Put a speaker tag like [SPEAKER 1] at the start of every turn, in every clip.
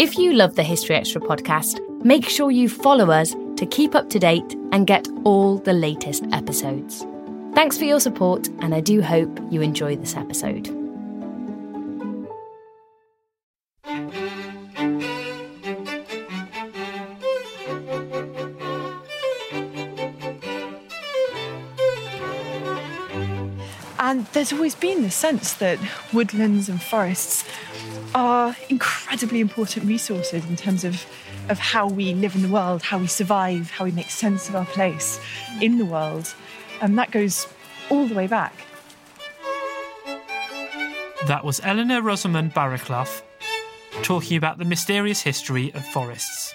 [SPEAKER 1] If you love the History Extra podcast, make sure you follow us to keep up to date and get all the latest episodes. Thanks for your support, and I do hope you enjoy this episode.
[SPEAKER 2] And there's always been the sense that woodlands and forests are incredibly important resources in terms of, of how we live in the world, how we survive, how we make sense of our place in the world. And that goes all the way back.
[SPEAKER 3] That was Eleanor Rosamond Barraclough talking about the mysterious history of forests.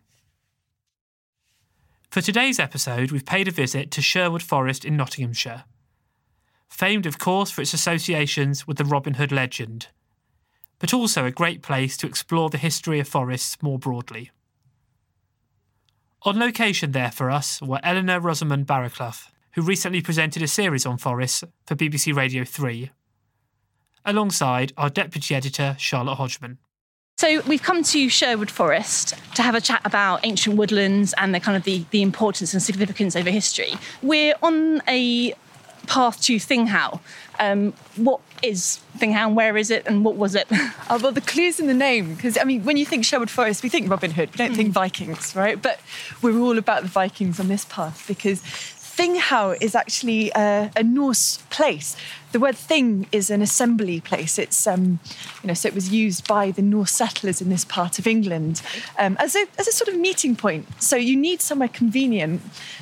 [SPEAKER 3] For today's episode, we've paid a visit to Sherwood Forest in Nottinghamshire. Famed, of course, for its associations with the Robin Hood legend, but also a great place to explore the history of forests more broadly. On location there for us were Eleanor Rosamond Barraclough, who recently presented a series on forests for BBC Radio 3, alongside our deputy editor, Charlotte Hodgman.
[SPEAKER 4] So we've come to Sherwood Forest to have a chat about ancient woodlands and the kind of the, the importance and significance over history. We're on a path to Thynghowe. Um, what is Thynghowe? Where is it? And what was it?
[SPEAKER 2] Oh, well, the clue's in the name, because I mean, when you think Sherwood Forest, we think Robin Hood, we don't think Vikings, right? But we're all about the Vikings on this path because Thynghowe is actually a, a Norse place. The word thing is an assembly place. It's, um, you know, so it was used by the Norse settlers in this part of England um, as, a, as a sort of meeting point. So you need somewhere convenient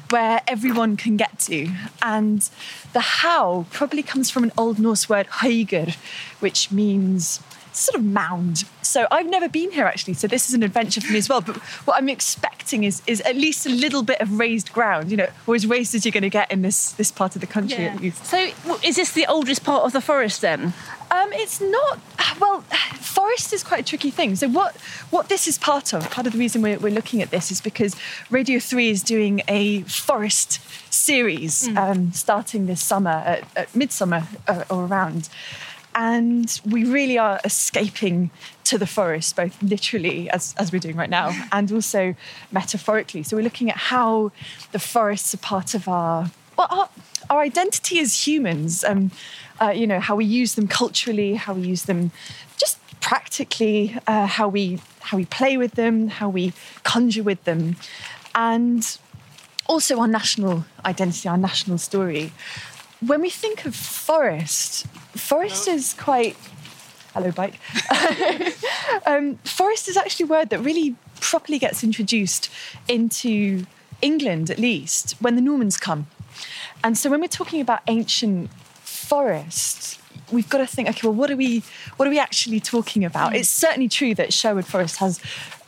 [SPEAKER 2] where everyone can get to. And the how probably comes from an Old Norse word, hauger, which means sort of mound. So I've never been here actually, so this is an adventure for me as well. But what I'm expecting is is at least a little bit of raised ground, you know, or as raised as you're going to get in this this part of the country at least.
[SPEAKER 4] So is this the oldest part of the forest then?
[SPEAKER 2] Um, it's not well. Forest is quite a tricky thing. So what what this is part of, part of the reason we're, we're looking at this is because Radio Three is doing a forest series um, starting this summer at, at midsummer uh, or around. And we really are escaping to the forest, both literally, as, as we're doing right now, and also metaphorically. So we're looking at how the forests are part of our well, our, our identity as humans. Um, uh, you know how we use them culturally, how we use them just practically, uh, how we how we play with them, how we conjure with them, and also our national identity, our national story. When we think of forest, forest is quite. Hello, bike. um, forest is actually a word that really properly gets introduced into England, at least, when the Normans come. And so when we're talking about ancient forests, we've got to think, okay, well, what are we, what are we actually talking about? It's certainly true that Sherwood Forest has.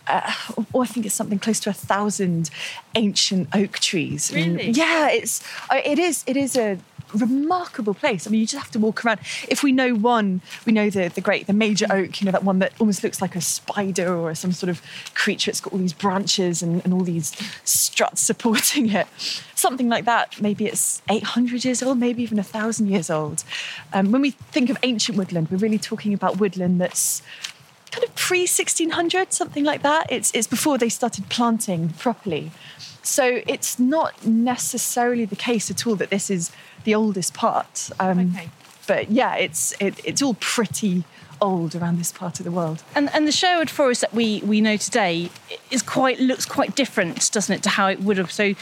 [SPEAKER 2] Uh, or I think it's something close to a thousand ancient oak trees.
[SPEAKER 4] Really?
[SPEAKER 2] yeah, it's uh, it is it is a remarkable place. I mean, you just have to walk around. If we know one, we know the the great the major oak. You know that one that almost looks like a spider or some sort of creature. It's got all these branches and, and all these struts supporting it. Something like that. Maybe it's 800 years old, maybe even a thousand years old. Um, when we think of ancient woodland, we're really talking about woodland that's kind of pre 1600, something like that. It's, it's before they started planting properly. So it's not necessarily the case at all that this is the oldest part. Um,
[SPEAKER 4] Okay.
[SPEAKER 2] But yeah, it's, it, it's all pretty old around this part of the world.
[SPEAKER 4] And and the Sherwood Forest that we we know today is quite looks quite different, doesn't it, to how it would have so.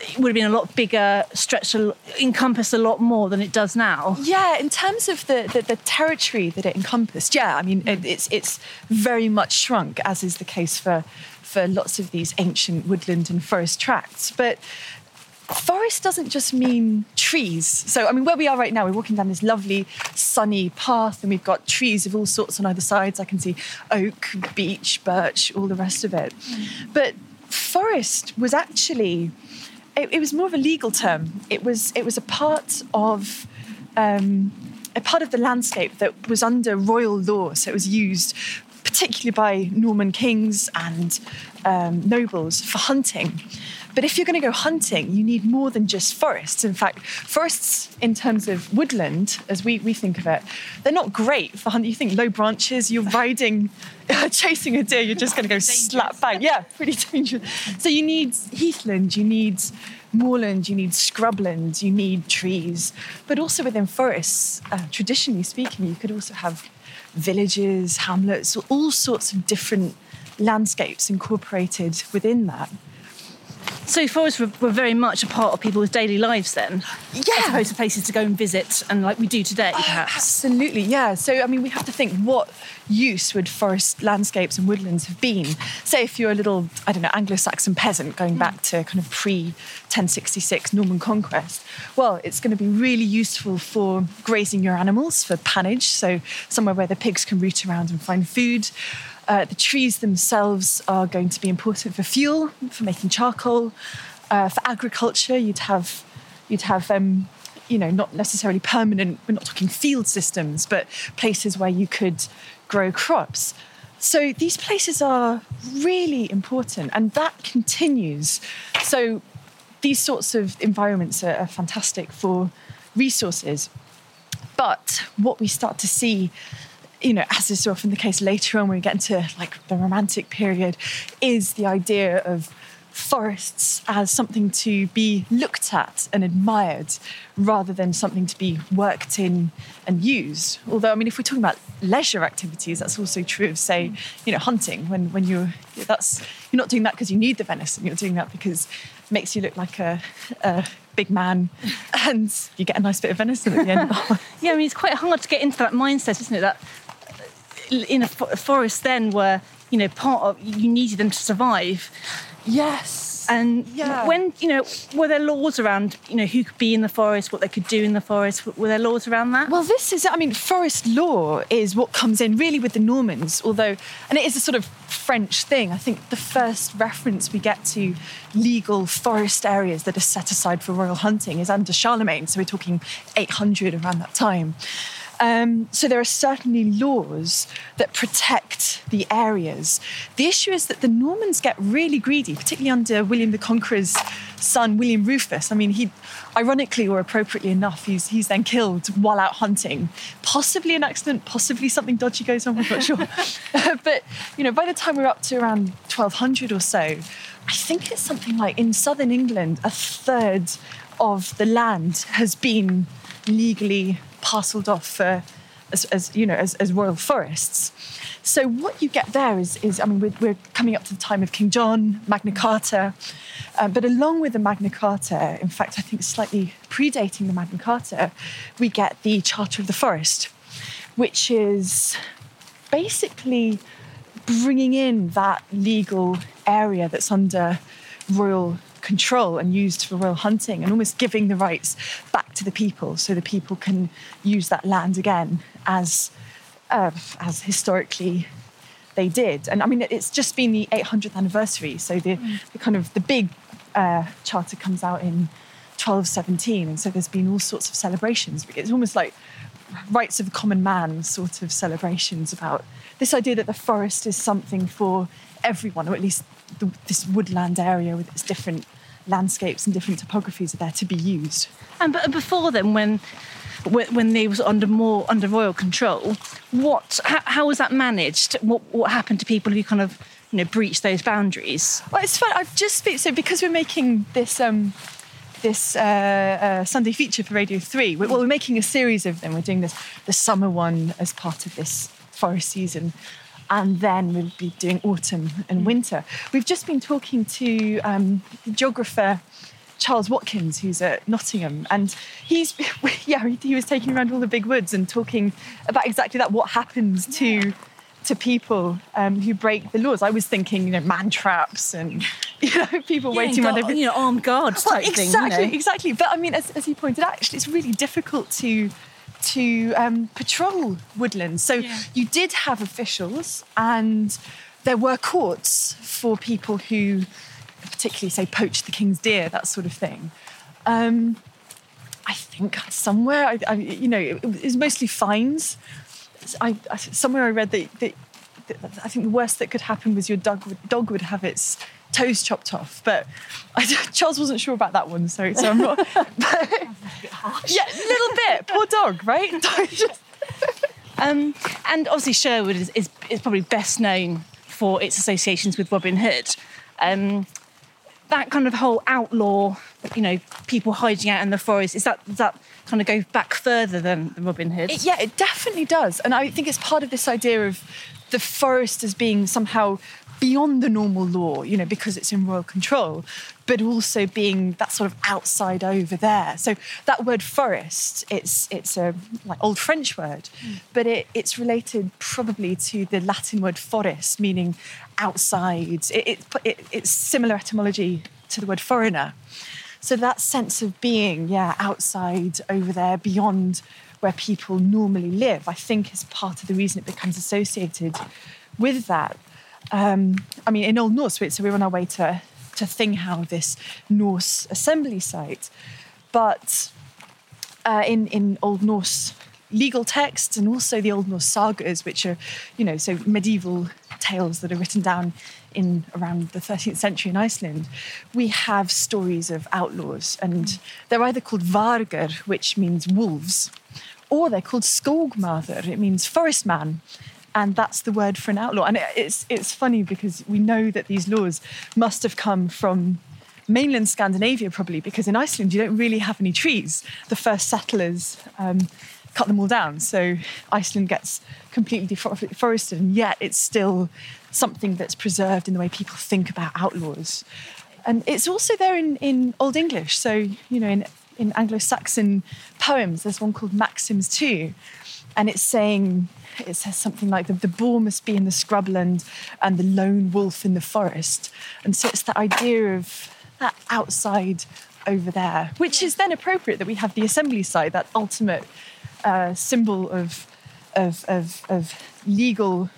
[SPEAKER 4] It would have been a lot bigger, stretched, encompassed a lot more than it does now.
[SPEAKER 2] Yeah, in terms of the, the, the territory that it encompassed, yeah, I mean, it, it's, it's very much shrunk, as is the case for, for lots of these ancient woodland and forest tracts. But forest doesn't just mean trees. So, I mean, where we are right now, we're walking down this lovely sunny path, and we've got trees of all sorts on either sides. I can see oak, beech, birch, all the rest of it. But forest was actually, it, it was more of a legal term. It was, it was a part of. Um, a part of the landscape that was under royal law, so it was used particularly by Norman kings and um, nobles for hunting. But if you're going to go hunting, you need more than just forests. In fact, forests, in terms of woodland, as we, we think of it, they're not great for hunting. You think low branches, you're riding, chasing a deer, you're just going to go slap bang. Yeah, pretty dangerous. So you need heathland, you need moorland, you need scrubland, you need trees. But also within forests, uh, traditionally speaking, you could also have villages, hamlets, all sorts of different landscapes incorporated within that.
[SPEAKER 4] So forests were, were, very much a part of people's daily lives then,
[SPEAKER 2] yeah.
[SPEAKER 4] as opposed to places to go and visit, and like we do today,
[SPEAKER 2] oh,
[SPEAKER 4] perhaps.
[SPEAKER 2] Absolutely, yeah. So I mean, we have to think what use would forest landscapes and woodlands have been? Say, if you're a little, I don't know, Anglo-Saxon peasant going back to kind of pre-1066 Norman conquest. Well, it's going to be really useful for grazing your animals for pannage, so somewhere where the pigs can root around and find food. Uh, the trees themselves are going to be important for fuel, for making charcoal. Uh, for agriculture, you'd have you'd have um, you know not necessarily permanent. We're not talking field systems, but places where you could grow crops. So these places are really important, and that continues. So these sorts of environments are, are fantastic for resources. But what we start to see you know, as is so often the case later on when we get into like the romantic period, is the idea of forests as something to be looked at and admired rather than something to be worked in and used. Although, I mean, if we're talking about leisure activities, that's also true of, say, you know, hunting. When when you're that's you're not doing that because you need the venison. You're doing that because it makes you look like a, a big man, and you get a nice bit of venison at the end.
[SPEAKER 4] yeah, I mean, it's quite hard to get into that mindset, isn't it? That in a forest then were you know part of you needed them to survive.
[SPEAKER 2] Yes.
[SPEAKER 4] And yeah. when you know were there laws around you know who could be in the forest what they could do in the forest? Were there laws around that?
[SPEAKER 2] Well this is i mean forest law is what comes in really with the normans although and it is a sort of french thing. I think the first reference we get to legal forest areas that are set aside for royal hunting is under charlemagne so we're talking 800 around that time um, so there are certainly laws that protect the areas. The issue is that the Normans get really greedy, particularly under William the Conqueror's son, William Rufus. I mean, he, ironically or appropriately enough, he's, he's then killed while out hunting. Possibly an accident, possibly something dodgy goes on, we're not sure. but, you know, by the time we're up to around 1200 or so, I think it's something like in southern England, a third of the land has been legally parcelled off for, as, as you know, as, as, royal forests. So what you get there is, is I mean, we're, we're coming up to the time of King John, Magna Carta, um, but along with the Magna Carta, in fact, I think slightly predating the Magna Carta, we get the Charter of the Forest, which is basically bringing in that legal area that's under royal control and used for royal hunting and almost giving the rights back to the people so the people can use that land again as uh, as historically they did. And i mean it's just been the 800th anniversary. So the, mm. the kind of the big uh, charter comes out in 1217 and so there's been all sorts of celebrations. It's almost like rights of the common man sort of celebrations about this idea that the forest is something for everyone or at least the, this woodland area with its different landscapes and different topographies are there to be used.
[SPEAKER 4] And but before then, when when they was under more under royal control, what how, how was that managed? What what happened to people who kind of you know breached those boundaries?
[SPEAKER 2] Well, it's fun. I've just so because we're making this. Um, this uh, uh, Sunday feature for Radio 3. We're, well, we're making a series of them. We're doing this the summer one as part of this forest season and then we'll be doing autumn and mm. winter. We've just been talking to um, geographer Charles Watkins, who's at Nottingham, and he's yeah he, he, was taking around all the big woods and talking about exactly that. What happens to to people um, who break the laws. I was thinking, you know, man traps and you know people
[SPEAKER 4] Yeah,
[SPEAKER 2] waiting they
[SPEAKER 4] you know armed guards
[SPEAKER 2] well,
[SPEAKER 4] type
[SPEAKER 2] exactly,
[SPEAKER 4] thing. You know?
[SPEAKER 2] exactly. But I mean, as, as you pointed out, actually, it's really difficult to to um, patrol woodlands. So
[SPEAKER 4] Yeah.
[SPEAKER 2] you did have officials, and there were courts for people who, particularly, say, poached the king's deer, that sort of thing. Um, I think somewhere, I, I, you know, it, was mostly fines. I, I, somewhere I read that, that, that I think the worst that could happen was your dog would, dog would have its toes chopped off. But I, Charles wasn't sure about that one, so, so I'm not. But, yeah, a little bit. Poor dog, right?
[SPEAKER 4] Um, and obviously, Sherwood is, is, is probably best known for its associations with Robin Hood. Um, that kind of whole outlaw, you know, people hiding out in the forest, is that does that kind of go back further than, Robin Hood?
[SPEAKER 2] It- yeah, it definitely does. And I think it's part of this idea of the forest as being somehow beyond the normal law, you know, because it's in royal control, but also being that sort of outside over there. So that word forest, it's it's a like old French word, hmm. but it, it's related probably to the Latin word forest, meaning outside. It, it, it, it's similar etymology to the word foreigner. So that sense of being, yeah, outside, over there, beyond where people normally live, I think is part of the reason it becomes associated with that. Um, I mean, in Old Norse, so we're on our way to, to Thynghowe, this Norse assembly site. But uh, in, in Old Norse legal texts and also the Old Norse sagas, which are, you know, so medieval tales that are written down in around the 13th century in Iceland, we have stories of outlaws, and they're either called vargar, which means wolves, or they're called skogmaður, it means forest man. And that's the word for an outlaw. And it's, it's funny because we know that these laws must have come from mainland Scandinavia, probably, because in Iceland you don't really have any trees. The first settlers um, cut them all down. So Iceland gets completely deforested, and yet it's still something that's preserved in the way people think about outlaws. And it's also there in, in Old English. So, you know, in, in Anglo Saxon poems, there's one called Maxims II. And it's saying, it says something like the, the boar must be in the scrubland and the lone wolf in the forest. And so it's that idea of that outside over there, which is then appropriate that we have the assembly side, that ultimate uh, symbol of, of, of, of legal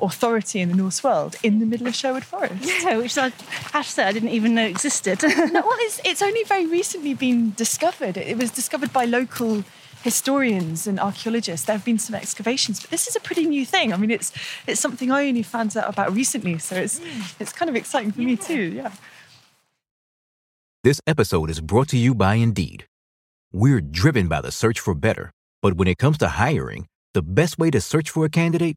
[SPEAKER 2] authority in the Norse world in the middle of Sherwood Forest.
[SPEAKER 4] Yeah, which I have to say I didn't even know existed.
[SPEAKER 2] No, well, it's, it's only very recently been discovered. It was discovered by local historians and archaeologists. There have been some excavations, but this is a pretty new thing. I mean, it's it's something I only found out about recently, so it's hmm. it's kind of exciting for me too. Yeah.
[SPEAKER 5] This episode is brought to you by Indeed. We're driven by the search for better, but when it comes to hiring, the best way to search for a candidate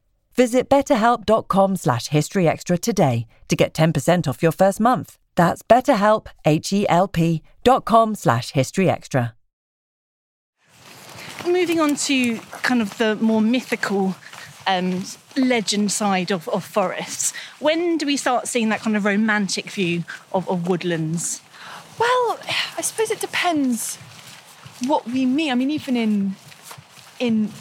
[SPEAKER 6] Visit betterhelp.com slash historyextra today to get 10% off your first month. That's betterhelp, H-E-L-P dot com slash historyextra.
[SPEAKER 4] Moving on to kind of the more mythical um, legend side of, of forests. When do we start seeing that kind of romantic view of, of woodlands?
[SPEAKER 2] Well, I suppose it depends what we mean. I mean, even in in well,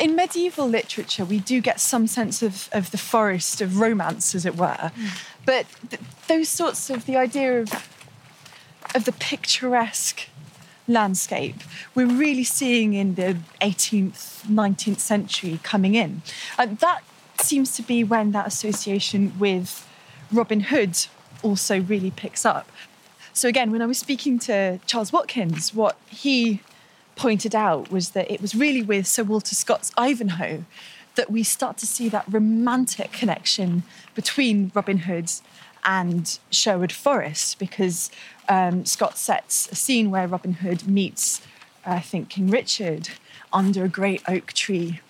[SPEAKER 2] in medieval literature, we do get some sense of, of the forest of romance, as it were. Mm. But th- those sorts of the idea of of the picturesque landscape we're really seeing in the 18th, 19th century coming in. And that seems to be when that association with Robin Hood also really picks up. So, again, when I was speaking to Charles Watkins, what he pointed out was that it was really with Sir Walter Scott's Ivanhoe that we start to see that romantic connection between Robin Hood and Sherwood Forest because um, Scott sets a scene where Robin Hood meets, I think, King Richard under a great oak tree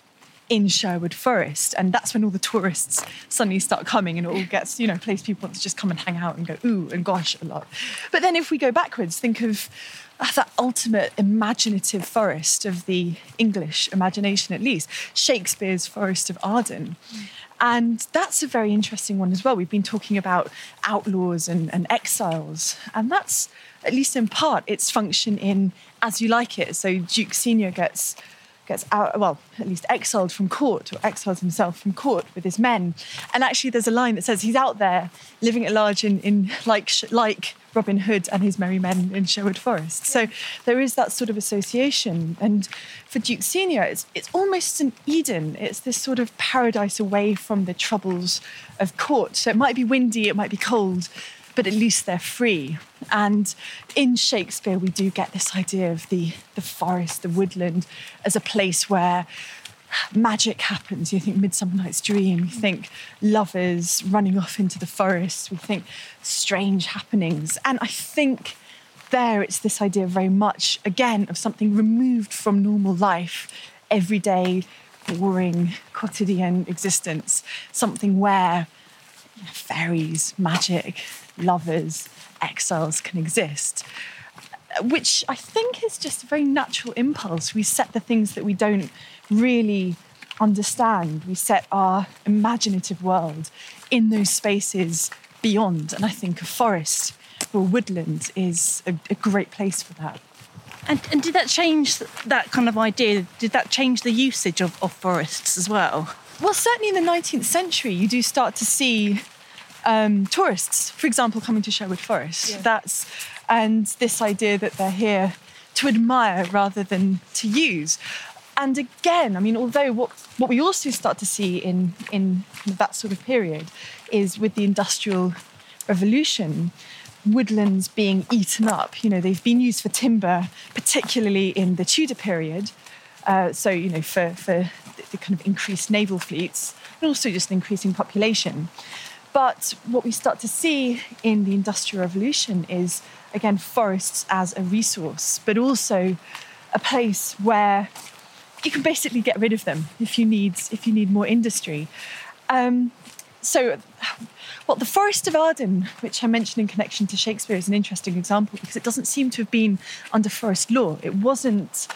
[SPEAKER 2] in Sherwood Forest. And that's when all the tourists suddenly start coming and it all gets, you know, a place people want to just come and hang out and go, ooh, and gosh, a lot. But then if we go backwards, think of uh, that ultimate imaginative forest of the English imagination, at least, Shakespeare's Forest of Arden. And that's a very interesting one as well. We've been talking about outlaws and, and, exiles, and that's, at least in part, its function in As You Like It. So Duke Senior gets gets out, well, at least exiled from court or exiles himself from court with his men. And actually, there's a line that says he's out there living at large in, in like, like Robin Hood and his merry men in Sherwood Forest. So there is that sort of association. And for Duke Senior, it's, it's almost an Eden. It's this sort of paradise away from the troubles of court. So it might be windy, it might be cold, but at least they're free. And in Shakespeare, we do get this idea of the, the forest, the woodland, as a place where magic happens. You think Midsummer Night's Dream, you think lovers running off into the forest, we think strange happenings. And I think there it's this idea very much, again, of something removed from normal life, everyday, boring, quotidian existence, something where fairies, magic, lovers, exiles can exist, which I think is just a very natural impulse. We set the things that we don't really understand, we set our imaginative world in those spaces beyond. And I think a forest or woodland is a, a great place for that.
[SPEAKER 4] And, and, did that change that kind of idea? Did that change the usage of, of forests as well?
[SPEAKER 2] Well, certainly in the 19th century, you do start to see um, tourists, for example, coming to Sherwood Forest. Yeah. That's and this idea that they're here to admire rather than to use. And again, I mean, although what, what we also start to see in, in that sort of period is with the Industrial Revolution, woodlands being eaten up. You know, they've been used for timber, particularly in the Tudor period. Uh, so, you know, for, for the kind of increased naval fleets and also just an increasing population. But what we start to see in the Industrial Revolution is, again, forests as a resource, but also a place where you can basically get rid of them if you need if you need more industry. Um, so, well, the Forest of Arden, which I mentioned in connection to Shakespeare, is an interesting example because it doesn't seem to have been under forest law. It wasn't.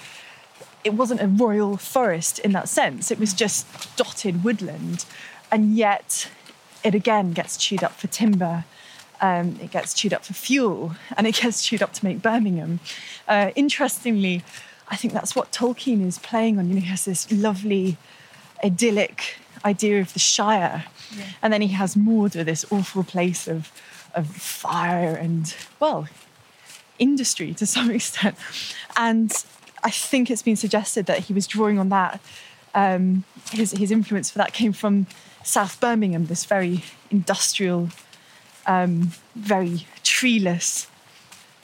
[SPEAKER 2] It wasn't a royal forest in that sense. It was just dotted woodland, and yet it again gets chewed up for timber. Um, it gets chewed up for fuel, and it gets chewed up to make Birmingham. Uh, interestingly, I think that's what Tolkien is playing on. You know, he has this lovely, idyllic idea of the Shire, yeah. and then he has Mordor, this awful place of of fire and well, industry to some extent. And I think it's been suggested that he was drawing on that. Um, his his influence for that came from South Birmingham, this very industrial, um, very treeless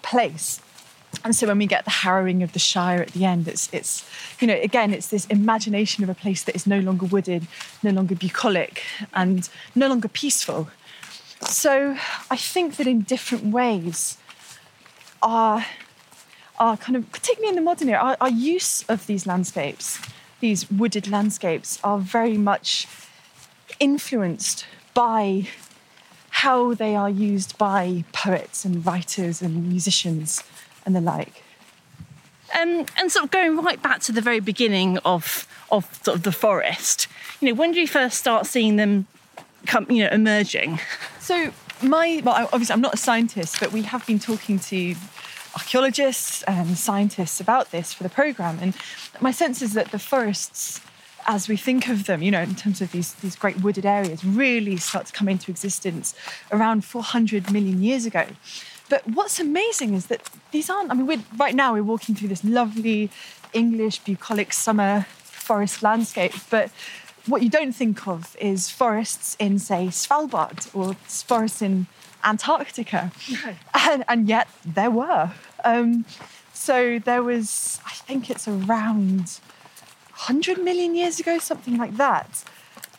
[SPEAKER 2] place. And so when we get the harrowing of the Shire at the end, it's, it's, you know, again, it's this imagination of a place that is no longer wooded, no longer bucolic, and no longer peaceful. So I think that in different ways, our, our kind of, particularly in the modern era, our, our use of these landscapes, these wooded landscapes, are very much influenced by how they are used by poets and writers and musicians and the like.
[SPEAKER 4] Um, and sort of going right back to the very beginning of of sort of the forest. You know, when do you first start seeing them come, you know, emerging?
[SPEAKER 2] So my well, obviously I'm not a scientist, but we have been talking to archaeologists and scientists about this for the program, and my sense is that the forests as we think of them, you know, in terms of these, these great wooded areas, really start to come into existence around 400 million years ago. But what's amazing is that these aren't, I mean, right now we're walking through this lovely English bucolic summer forest landscape, but what you don't think of is forests in, say, Svalbard or forests in Antarctica. No. And, and, yet there were. Um, so there was, I think it's around 100 million years ago, something like that.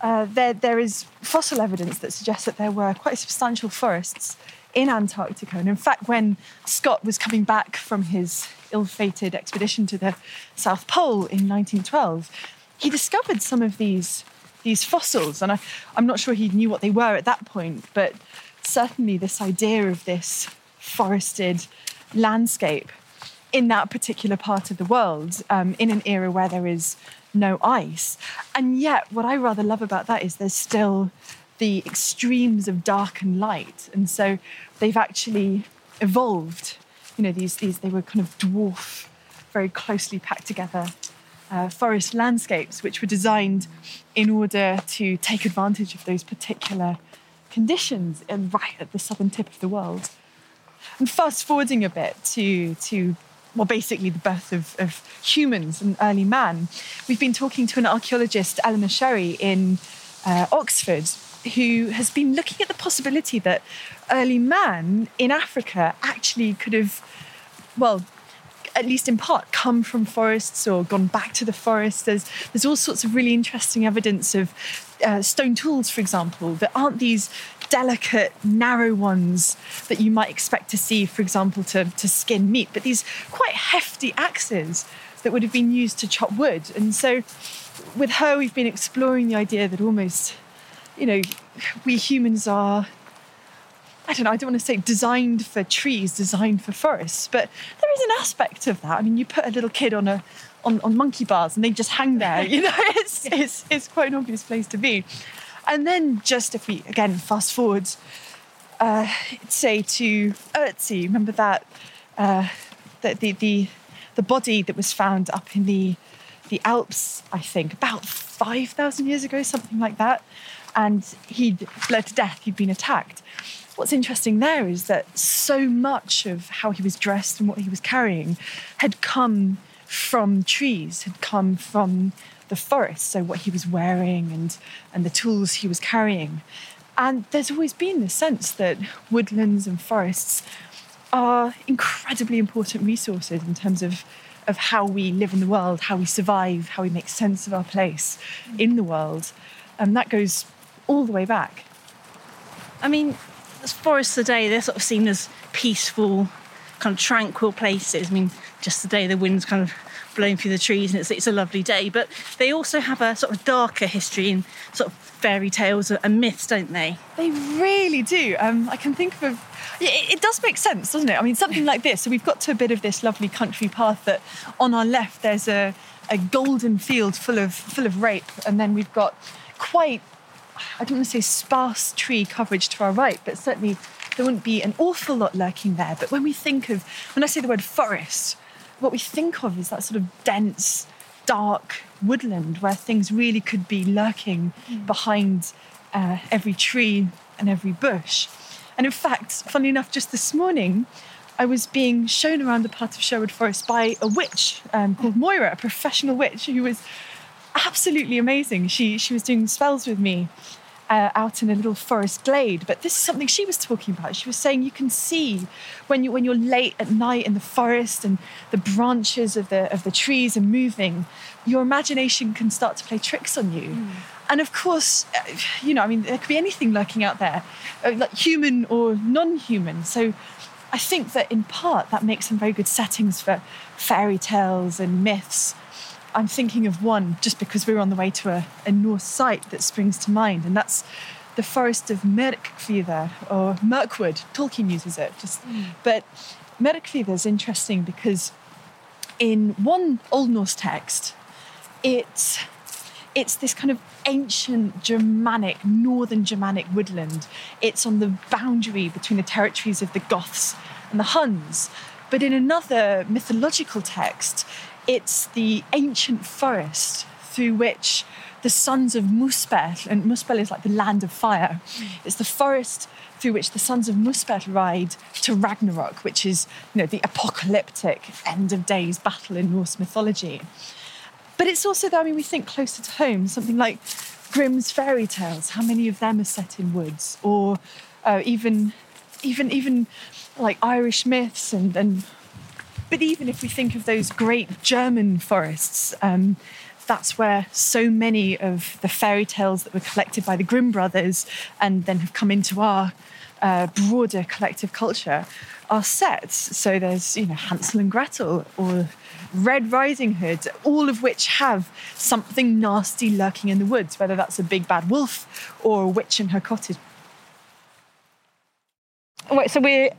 [SPEAKER 2] Uh, there, there is fossil evidence that suggests that there were quite substantial forests in Antarctica. And in fact, when Scott was coming back from his ill fated expedition to the South Pole in 1912, he discovered some of these, these fossils. And I, I'm not sure he knew what they were at that point, but certainly this idea of this forested landscape in that particular part of the world um, in an era where there is no ice. And yet, what I rather love about that is there's still the extremes of dark and light. And so they've actually evolved. You know, these, these they were kind of dwarf, very closely packed together uh, forest landscapes, which were designed in order to take advantage of those particular conditions right at the southern tip of the world. And fast forwarding a bit to, to well, basically the birth of, of humans and early man. We've been talking to an archaeologist, Eleanor Scerri, in uh, Oxford, who has been looking at the possibility that early man in Africa actually could have, well, at least in part, come from forests or gone back to the forest. There's, there's all sorts of really interesting evidence of uh, stone tools, for example, that aren't these delicate, narrow ones that you might expect to see, for example, to, to skin meat, but these quite hefty axes that would have been used to chop wood. And so with her, we've been exploring the idea that almost, you know, we humans are. I don't know, I don't want to say designed for trees, designed for forests, but there is an aspect of that. I mean, you put a little kid on a on, on monkey bars and they just hang there, you know, it's, it's, it's quite an obvious place to be. And then just if we again fast forward, uh, say to Ötzi, remember that uh, the, the the the body that was found up in the the Alps, I think, about five thousand years ago, something like that, and he'd bled to death. He'd been attacked. What's interesting there is that so much of how he was dressed and what he was carrying had come from trees, had come from the forest, so what he was wearing and, and the tools he was carrying. And there's always been this sense that woodlands and forests are incredibly important resources in terms of, of how we live in the world, how we survive, how we make sense of our place in the world. And that goes all the way back.
[SPEAKER 4] I mean, forests today, they're sort of seen as peaceful, kind of tranquil places. I mean, just today the wind's kind of blowing through the trees and it's, it's a lovely day. But they also have a sort of darker history in sort of fairy tales and myths, don't they?
[SPEAKER 2] They really do. Um, I can think of. It, it does make sense, doesn't it? I mean, something like this. So we've got to a bit of this lovely country path that on our left there's a, a golden field full of full of rape, and then we've got quite I don't want to say sparse tree coverage to our right, but certainly there wouldn't be an awful lot lurking there. But when we think of, when I say the word forest, what we think of is that sort of dense, dark woodland where things really could be lurking mm. behind uh, every tree and every bush. And in fact, funnily enough, just this morning, I was being shown around a part of Sherwood Forest by a witch um, called Moira, a professional witch who was absolutely amazing. She she was doing spells with me, uh, out in a little forest glade. But this is something she was talking about. She was saying you can see when you when you're late at night in the forest and the branches of the of the trees are moving, your imagination can start to play tricks on you. Mm. And of course, uh, you know, I mean, there could be anything lurking out there, uh, like human or non-human. So. I think that in part that makes some very good settings for fairy tales and myths I'm thinking of one just because we're on the way to a, a Norse site that springs to mind, and that's the forest of Myrkvidar or Mirkwood. Tolkien uses it, just mm. but Myrkvidar is interesting because in one Old Norse text, it it's this kind of ancient Germanic, northern Germanic woodland. It's on the boundary between the territories of the Goths and the Huns. But in another mythological text, it's the ancient forest through which the sons of Muspel, and Muspel is like the land of fire, it's the forest through which the sons of Muspel ride to Ragnarok, which is you know the apocalyptic end of days battle in Norse mythology. But it's also, though, I mean, we think closer to home, something like Grimm's fairy tales. How many of them are set in woods, or uh, even, even, even like Irish myths and and. But even if we think of those great German forests, um, that's where so many of the fairy tales that were collected by the Grimm brothers and then have come into our uh, broader collective culture are set. So there's, you know, Hansel and Gretel or Red Riding Hood, all of which have something nasty lurking in the woods, whether that's a big bad wolf or a witch in her cottage.
[SPEAKER 4] Right, so we're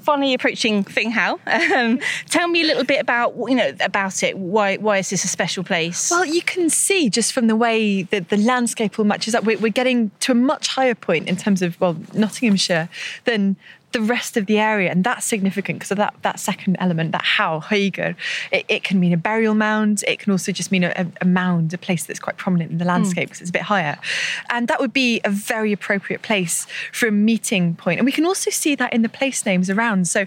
[SPEAKER 4] finally approaching Thynghowe. Um, tell me a little bit about you know about it. Why why is this a special place?
[SPEAKER 2] Well, you can see just from the way that the landscape all matches up, we're, we're getting to a much higher point in terms of well Nottinghamshire than the rest of the area, and that's significant because of that that second element, that how Hauger. It, it, can mean a burial mound. It can also just mean a, a mound, a place that's quite prominent in the landscape because mm. it's a bit higher, and that would be a very appropriate place for a meeting point. And we can also see that in the place names around. So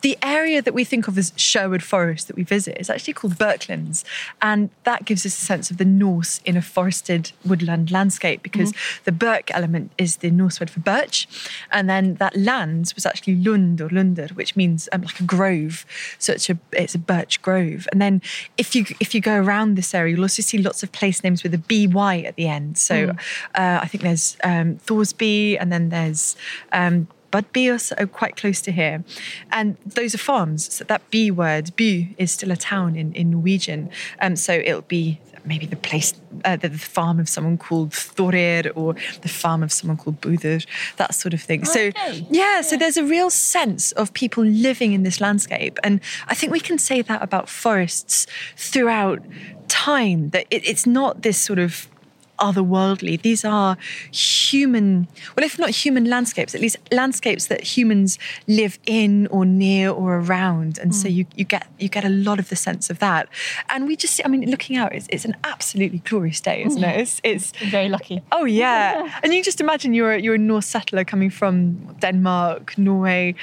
[SPEAKER 2] the area that we think of as Sherwood Forest that we visit is actually called Birklands. And that gives us a sense of the Norse in a forested woodland landscape because mm-hmm. the Birk element is the Norse word for birch. And then that land was actually Lund or Lunder, which means um, like a grove. So it's a, it's a birch grove. And then if you if you go around this area, you'll also see lots of place names with a BY at the end. So mm. uh, I think there's um, Thoresby and then there's um, Budby are quite close to here. And those are farms. So that B word, Bu, is still a town in, in Norwegian. Um, so it'll be maybe the place, uh, the, the, farm of someone called Thorir or the farm of someone called Budur, that sort of thing. Okay. So, yeah, yeah, so there's a real sense of people living in this landscape. And I think we can say that about forests throughout time, that it, it's not this sort of otherworldly. These are human, well, if not human landscapes, at least landscapes that humans live in or near or around. And mm. so you, you get you get a lot of the sense of that. And we just, I mean, looking out, it's, it's an absolutely glorious day, isn't it? It's, it's
[SPEAKER 4] very lucky.
[SPEAKER 2] Oh yeah, and you just imagine you're you're a Norse settler coming from Denmark, Norway.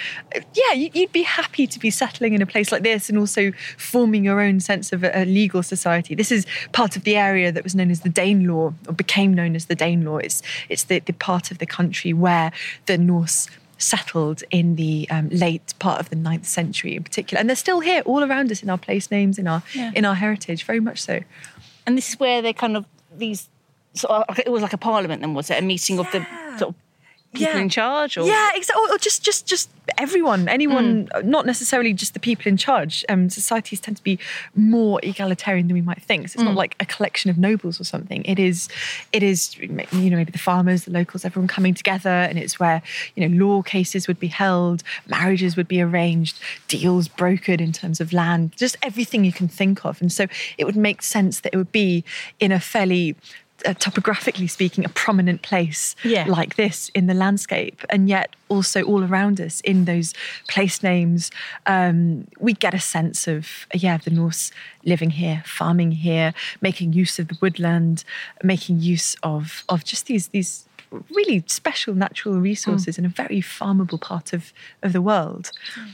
[SPEAKER 2] Yeah, you'd be happy to be settling in a place like this and also forming your own sense of a legal society. This is part of the area that was known as the Danelaw or became known as the Danelaw. It's, it's the, the part of the country where the Norse settled in the um, late part of the ninth century in particular and they're still here all around us in our place names in our yeah. in our heritage very much so
[SPEAKER 4] and this is where they kind of these sort of, it was like a parliament then was it a meeting yeah. of the sort of people yeah. in charge or
[SPEAKER 2] yeah exactly or just just just everyone anyone mm. not necessarily just the people in charge um, societies tend to be more egalitarian than we might think so it's mm. not like a collection of nobles or something it is it is you know maybe the farmers the locals everyone coming together and it's where you know law cases would be held marriages would be arranged deals brokered in terms of land just everything you can think of and so it would make sense that it would be in a fairly uh, topographically speaking, a prominent place yeah. like this in the landscape, and yet also all around us in those place names, um, we get a sense of yeah, the Norse living here, farming here, making use of the woodland, making use of of just these these really special natural resources mm. in a very farmable part of of the world. Mm.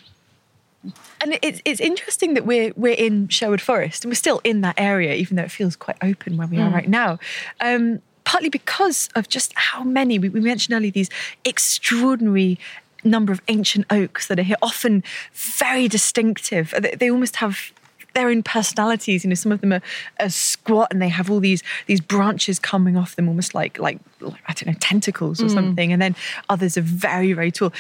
[SPEAKER 2] And it's it's interesting that we're we're in Sherwood Forest and we're still in that area, even though it feels quite open where we mm. are right now. Um, partly because of just how many we, we mentioned earlier these extraordinary number of ancient oaks that are here, often very distinctive. They, they almost have their own personalities. You know, some of them are, are squat and they have all these these branches coming off them, almost like like, I don't know tentacles or mm. something. And then others are very very tall.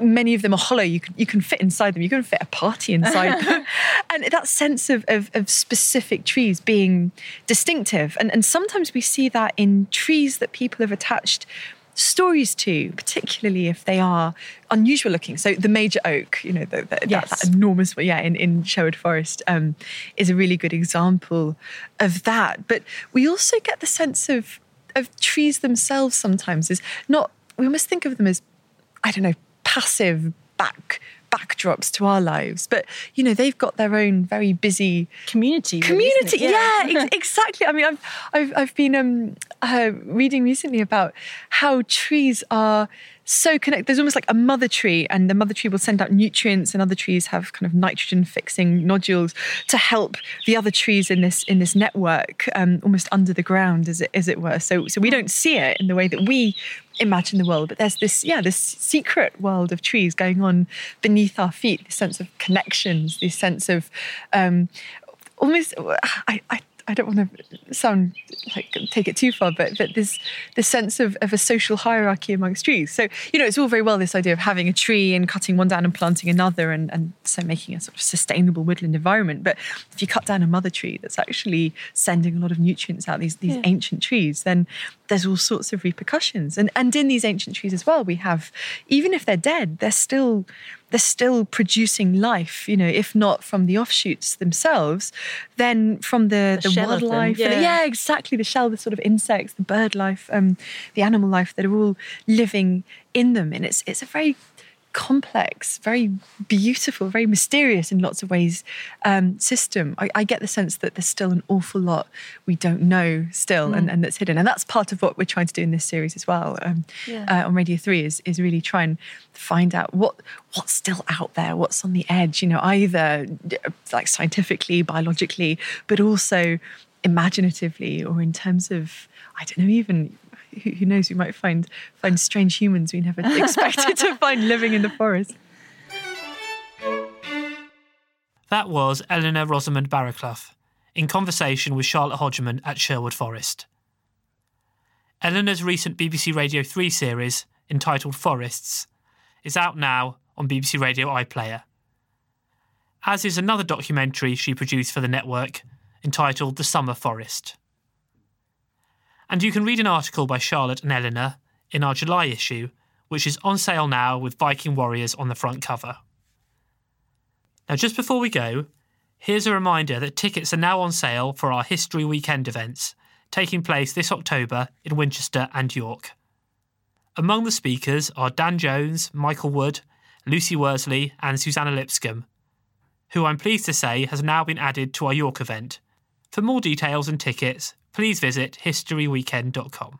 [SPEAKER 2] Many of them are hollow. You can you can fit inside them. You can fit a party inside them. And that sense of, of, of specific trees being distinctive, and and sometimes we see that in trees that people have attached stories to, particularly if they are unusual looking. So the major oak, you know, the, the,
[SPEAKER 4] Yes.
[SPEAKER 2] that, that enormous, yeah, in, in Sherwood Forest um, is a really good example of that. But we also get the sense of of trees themselves sometimes is not. We almost think of them as, I don't know, passive back backdrops to our lives, but you know they've got their own very busy
[SPEAKER 4] Community. really, isn't
[SPEAKER 2] community yeah, ex- exactly. I mean i've i've, I've been um, uh, reading recently about how trees are so connected there's almost like a mother tree and the mother tree will send out nutrients and other trees have kind of nitrogen fixing nodules to help the other trees in this in this network um, almost under the ground as it as it were. So so we don't see it in the way that we imagine the world but there's this yeah this secret world of trees going on beneath our feet this sense of connections this sense of um, almost I, I I don't want to sound like take it too far, but but this this sense of, of a social hierarchy amongst trees. So you know, it's all very well this idea of having a tree and cutting one down and planting another, and and so making a sort of sustainable woodland environment. But if you cut down a mother tree that's actually sending a lot of nutrients out these these ancient trees, then there's all sorts of repercussions. And and in these ancient trees as well, we have even if they're dead, they're still they're still producing life, you know, if not from the offshoots themselves, then from the,
[SPEAKER 4] The
[SPEAKER 2] the,
[SPEAKER 4] shell of them,
[SPEAKER 2] wildlife.
[SPEAKER 4] yeah.
[SPEAKER 2] yeah, exactly. The shell, the sort of insects, the bird life, um, the animal life that are all living in them. And it's it's a very complex, very beautiful, very mysterious in lots of ways um, system. I, I get the sense that there's still an awful lot we don't know still and, and that's hidden. And that's part of what we're trying to do in this series as well. Um,
[SPEAKER 4] Yeah.
[SPEAKER 2] uh, on Radio 3 is, is really try and find out what what's still out there, what's on the edge, you know, either uh, like scientifically, biologically, but also imaginatively or in terms of, I don't know, even who knows, we might find find strange humans we never expected to find living in the forest.
[SPEAKER 3] That was Eleanor Rosamond Barraclough in conversation with Charlotte Hodgman at Sherwood Forest. Eleanor's recent BBC Radio 3 series, entitled Forests, is out now on BBC Radio iPlayer, as is another documentary she produced for the network entitled The Summer Forest. And you can read an article by Charlotte and Eleanor in our July issue, which is on sale now with Viking Warriors on the front cover. Now, just before we go, here's a reminder that tickets are now on sale for our History Weekend events, taking place this October in Winchester and York. Among the speakers are Dan Jones, Michael Wood, Lucy Worsley, and Suzannah Lipscomb, who I'm pleased to say has now been added to our York event. For more details and tickets, please visit historyweekend.com.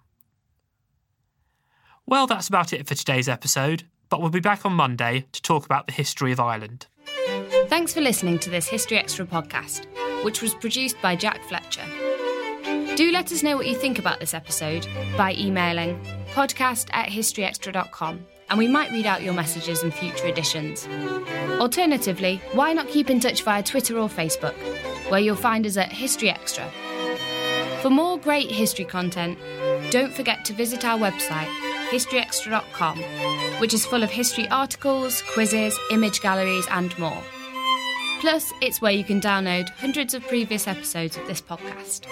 [SPEAKER 3] Well, that's about it for today's episode, but we'll be back on Monday to talk about the history of Ireland.
[SPEAKER 1] Thanks for listening to this History Extra podcast, which was produced by Jack Fletcher. Do let us know what you think about this episode by emailing podcast at historyextra.com and we might read out your messages in future editions. Alternatively, why not keep in touch via Twitter or Facebook, where you'll find us at History Extra. For more great history content, don't forget to visit our website, historyextra.com, which is full of history articles, quizzes, image galleries, and more. Plus, it's where you can download hundreds of previous episodes of this podcast.